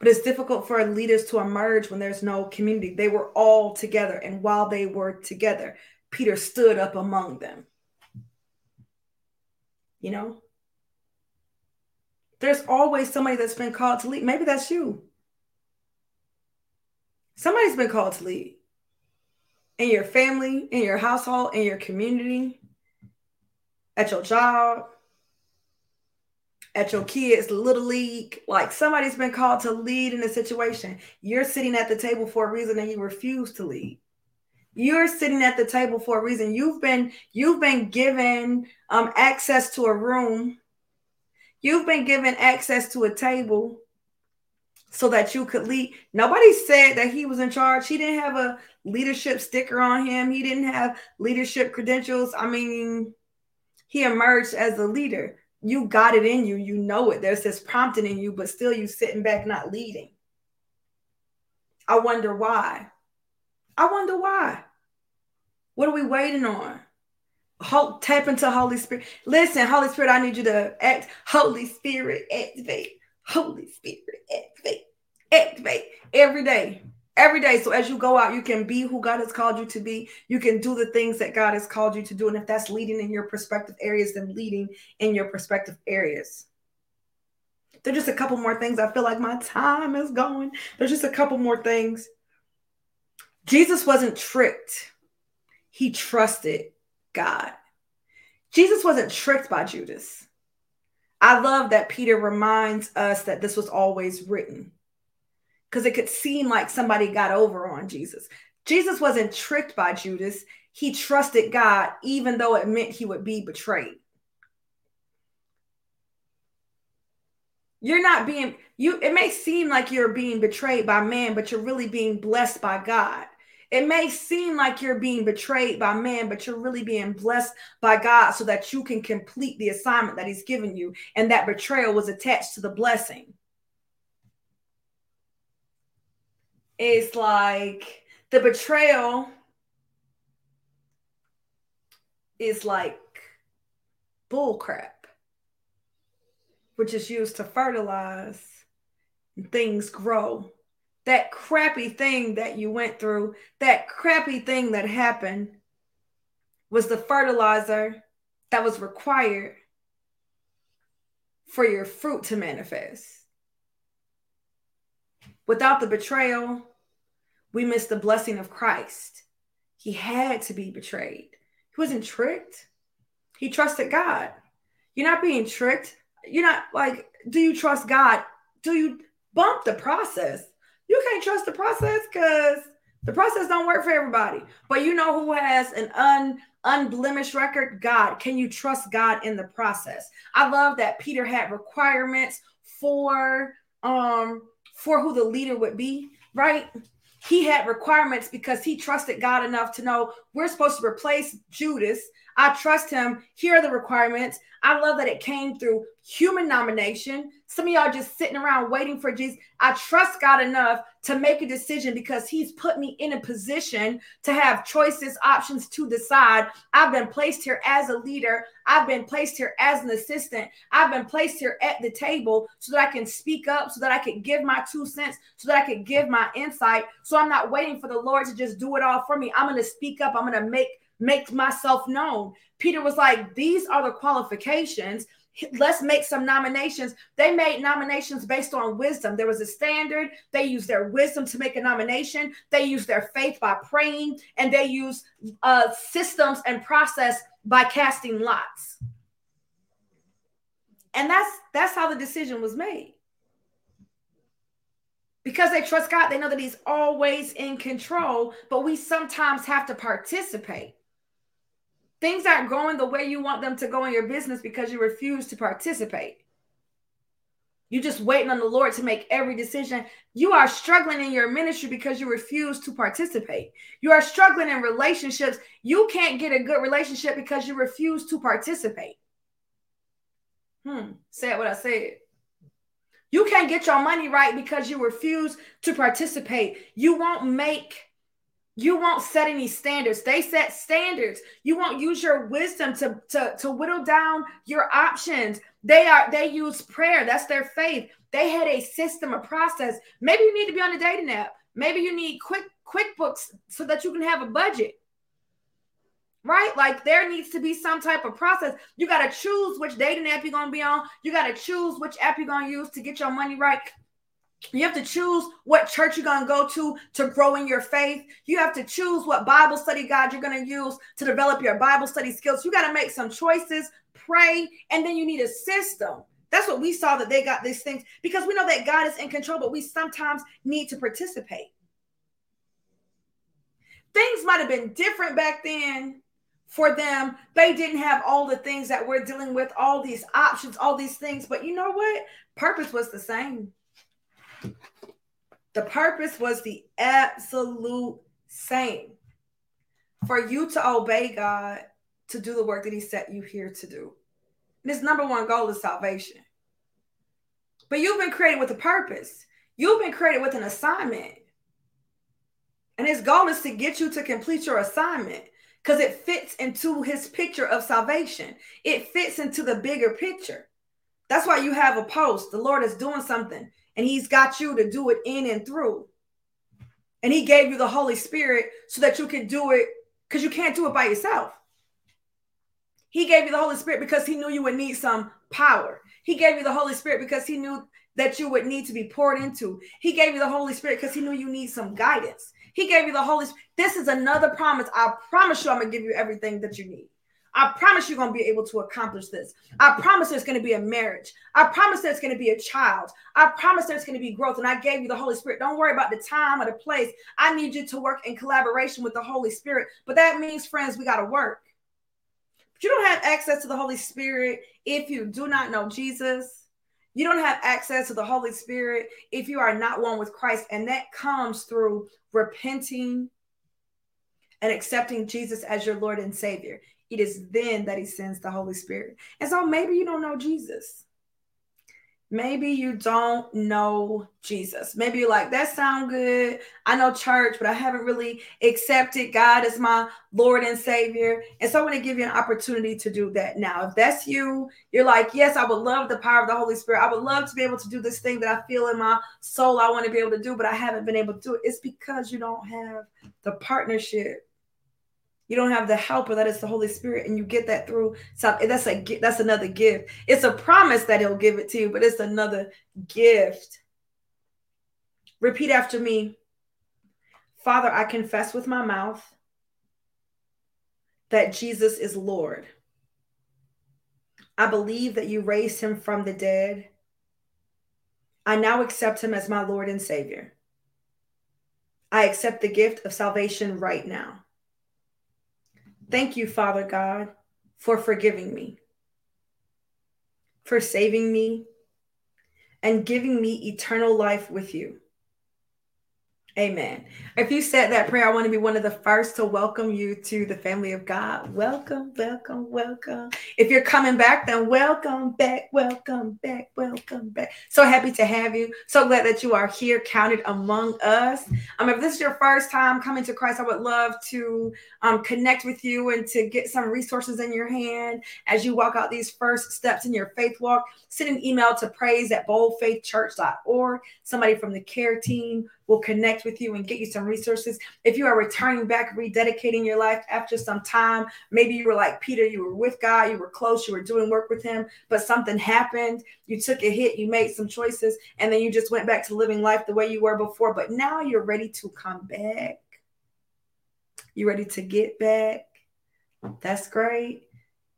But it's difficult for leaders to emerge when there's no community. They were all together. And while they were together, Peter stood up among them. You know? There's always somebody that's been called to lead. Maybe that's you. Somebody's been called to lead in your family, in your household, in your community, at your job, at your kids' little league. Like somebody's been called to lead in a situation. You're sitting at the table for a reason and you refuse to lead. You're sitting at the table for a reason. You've been you've been given um, access to a room You've been given access to a table so that you could lead. Nobody said that he was in charge. He didn't have a leadership sticker on him. He didn't have leadership credentials. I mean, he emerged as a leader. You got it in you. You know it. There's this prompting in you, but still you sitting back not leading. I wonder why. I wonder why. What are we waiting on? Tap into Holy Spirit. Listen, Holy Spirit, I need you to act. Holy Spirit, activate. Holy Spirit, activate. Activate every day. Every day. So as you go out, you can be who God has called you to be. You can do the things that God has called you to do. And if that's leading in your perspective areas, then leading in your perspective areas. There's just a couple more things. I feel like my time is going. There's just a couple more things Jesus wasn't tricked, he trusted God. Jesus wasn't tricked by Judas. I love that Peter reminds us that this was always written because it could seem like somebody got over on Jesus. Jesus wasn't tricked by Judas. He trusted God, even though it meant he would be betrayed. You're not being, you, it may seem like you're being betrayed by man, but you're really being blessed by God. It may seem like you're being betrayed by man, but you're really being blessed by God so that you can complete the assignment that He's given you. And that betrayal was attached to the blessing. It's like the betrayal is like bullcrap, which is used to fertilize things grow that crappy thing that you went through, that crappy thing that happened was the fertilizer that was required for your fruit to manifest. Without the betrayal, we miss the blessing of Christ. He had to be betrayed. He wasn't tricked. He trusted God. You're not being tricked. You're not like, do you trust God? Do you bump the process? You can't trust the process because the process don't work for everybody. But you know who has an un unblemished record? God. Can you trust God in the process? I love that Peter had requirements for um for who the leader would be, right? He had requirements because he trusted God enough to know we're supposed to replace Judas. I trust him. Here are the requirements. I love that it came through human nomination. Some of y'all just sitting around waiting for Jesus. I trust God enough to make a decision because He's put me in a position to have choices, options to decide. I've been placed here as a leader. I've been placed here as an assistant. I've been placed here at the table so that I can speak up, so that I can give my two cents, so that I can give my insight. So I'm not waiting for the Lord to just do it all for me. I'm going to speak up. I'm going to make make myself known. Peter was like, These are the qualifications. Let's make some nominations. They made nominations based on wisdom. There was a standard. They used their wisdom to make a nomination. They used their faith by praying, and they used uh, systems and process by casting lots. And that's that's how the decision was made. Because they trust God, they know that He's always in control, but we sometimes have to participate. Things aren't going the way you want them to go in your business because you refuse to participate. You're just waiting on the Lord to make every decision. You are struggling in your ministry because you refuse to participate. You are struggling in relationships. You can't get a good relationship because you refuse to participate. Hmm, say what I said. You can't get your money right because you refuse to participate. You won't make you won't set any standards. They set standards. You won't use your wisdom to, to, to whittle down your options. They are they use prayer. That's their faith. They had a system, a process. Maybe you need to be on a dating app. Maybe you need quick QuickBooks so that you can have a budget. Right? Like there needs to be some type of process. You got to choose which dating app you're going to be on. You got to choose which app you're going to use to get your money right. You have to choose what church you're going to go to to grow in your faith. You have to choose what Bible study guide you're going to use to develop your Bible study skills. You got to make some choices, pray, and then you need a system. That's what we saw that they got these things because we know that God is in control, but we sometimes need to participate. Things might have been different back then for them. They didn't have all the things that we're dealing with, all these options, all these things, but you know what? Purpose was the same. The purpose was the absolute same for you to obey God to do the work that He set you here to do. And His number one goal is salvation. But you've been created with a purpose, you've been created with an assignment. And His goal is to get you to complete your assignment because it fits into His picture of salvation, it fits into the bigger picture. That's why you have a post. The Lord is doing something and he's got you to do it in and through. And he gave you the Holy Spirit so that you can do it because you can't do it by yourself. He gave you the Holy Spirit because he knew you would need some power. He gave you the Holy Spirit because he knew that you would need to be poured into. He gave you the Holy Spirit because he knew you need some guidance. He gave you the Holy Spirit. This is another promise. I promise you, I'm going to give you everything that you need. I promise you're going to be able to accomplish this. I promise there's going to be a marriage. I promise there's going to be a child. I promise there's going to be growth. And I gave you the Holy Spirit. Don't worry about the time or the place. I need you to work in collaboration with the Holy Spirit. But that means, friends, we got to work. But you don't have access to the Holy Spirit if you do not know Jesus. You don't have access to the Holy Spirit if you are not one with Christ. And that comes through repenting and accepting Jesus as your Lord and Savior it is then that he sends the Holy Spirit. And so maybe you don't know Jesus. Maybe you don't know Jesus. Maybe you're like, that sound good. I know church, but I haven't really accepted God as my Lord and Savior. And so I want to give you an opportunity to do that now. If that's you, you're like, yes, I would love the power of the Holy Spirit. I would love to be able to do this thing that I feel in my soul I want to be able to do, but I haven't been able to do it. It's because you don't have the partnership you don't have the helper that is the Holy Spirit, and you get that through. So that's a that's another gift. It's a promise that He'll give it to you, but it's another gift. Repeat after me. Father, I confess with my mouth that Jesus is Lord. I believe that you raised him from the dead. I now accept him as my Lord and Savior. I accept the gift of salvation right now. Thank you, Father God, for forgiving me, for saving me, and giving me eternal life with you. Amen. If you said that prayer, I want to be one of the first to welcome you to the family of God. Welcome, welcome, welcome. If you're coming back, then welcome back, welcome back, welcome back. So happy to have you. So glad that you are here, counted among us. Um, if this is your first time coming to Christ, I would love to um, connect with you and to get some resources in your hand as you walk out these first steps in your faith walk. Send an email to praise at boldfaithchurch.org. Somebody from the care team will connect with you and get you some resources. If you are returning back, rededicating your life after some time, maybe you were like Peter, you were with God, you were close, you were doing work with Him, but something happened, you took a hit, you made some choices, and then you just went back to living life the way you were before. But now you're ready to come back. You ready to get back? That's great.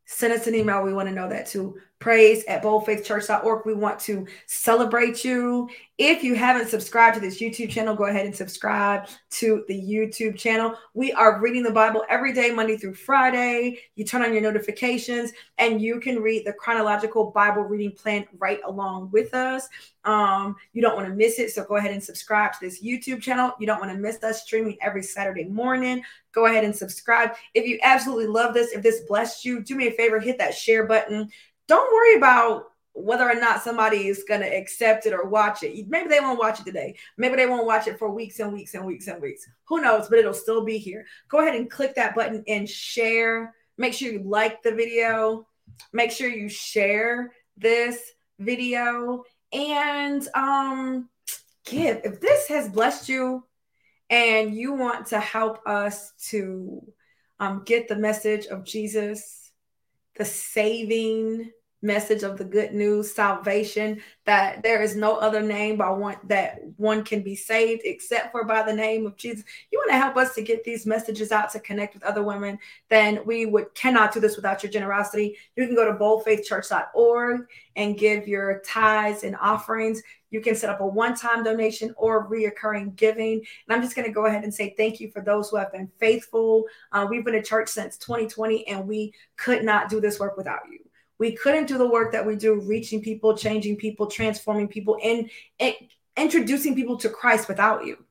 Send us an email. We want to know that too praise at boldfaithchurch.org. We want to celebrate you. If you haven't subscribed to this YouTube channel, go ahead and subscribe to the YouTube channel. We are reading the Bible every day, Monday through Friday. You turn on your notifications and you can read the chronological Bible reading plan right along with us. Um, you don't want to miss it. So go ahead and subscribe to this YouTube channel. You don't want to miss us streaming every Saturday morning. Go ahead and subscribe. If you absolutely love this, if this blessed you, do me a favor, hit that share button don't worry about whether or not somebody is going to accept it or watch it. Maybe they won't watch it today. Maybe they won't watch it for weeks and weeks and weeks and weeks. Who knows? But it'll still be here. Go ahead and click that button and share. Make sure you like the video. Make sure you share this video and um give. If this has blessed you and you want to help us to um, get the message of Jesus, the saving message of the good news salvation that there is no other name by one that one can be saved except for by the name of jesus. You want to help us to get these messages out to connect with other women then we would cannot do this without your generosity. You can go to boldfaithchurch.org and give your tithes and offerings. You can set up a one-time donation or reoccurring giving. And i'm just going to go ahead and say thank you for those who have been faithful. Uh, we've been a church since 2020 and we could not do this work without you we couldn't do the work that we do, reaching people, changing people, transforming people, and, and introducing people to Christ without you.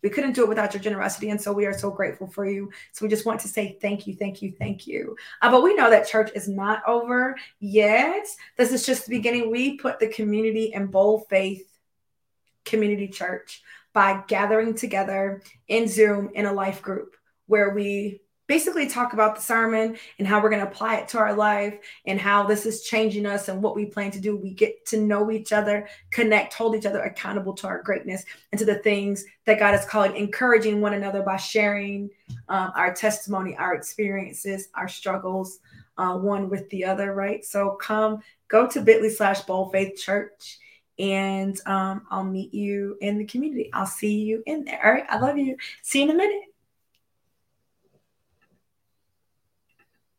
We couldn't do it without your generosity. And so we are so grateful for you. So we just want to say thank you, thank you, thank you. Uh, but we know that church is not over yet. This is just the beginning. We put the community in bold faith community church by gathering together in Zoom in a life group where we basically talk about the sermon and how we're going to apply it to our life and how this is changing us and what we plan to do. We get to know each other, connect, hold each other accountable to our greatness and to the things that God is calling, encouraging one another by sharing um, our testimony, our experiences, our struggles, uh, one with the other, right? So come, go to bit.ly slash bold faith church and um, I'll meet you in the community. I'll see you in there. All right. I love you. See you in a minute.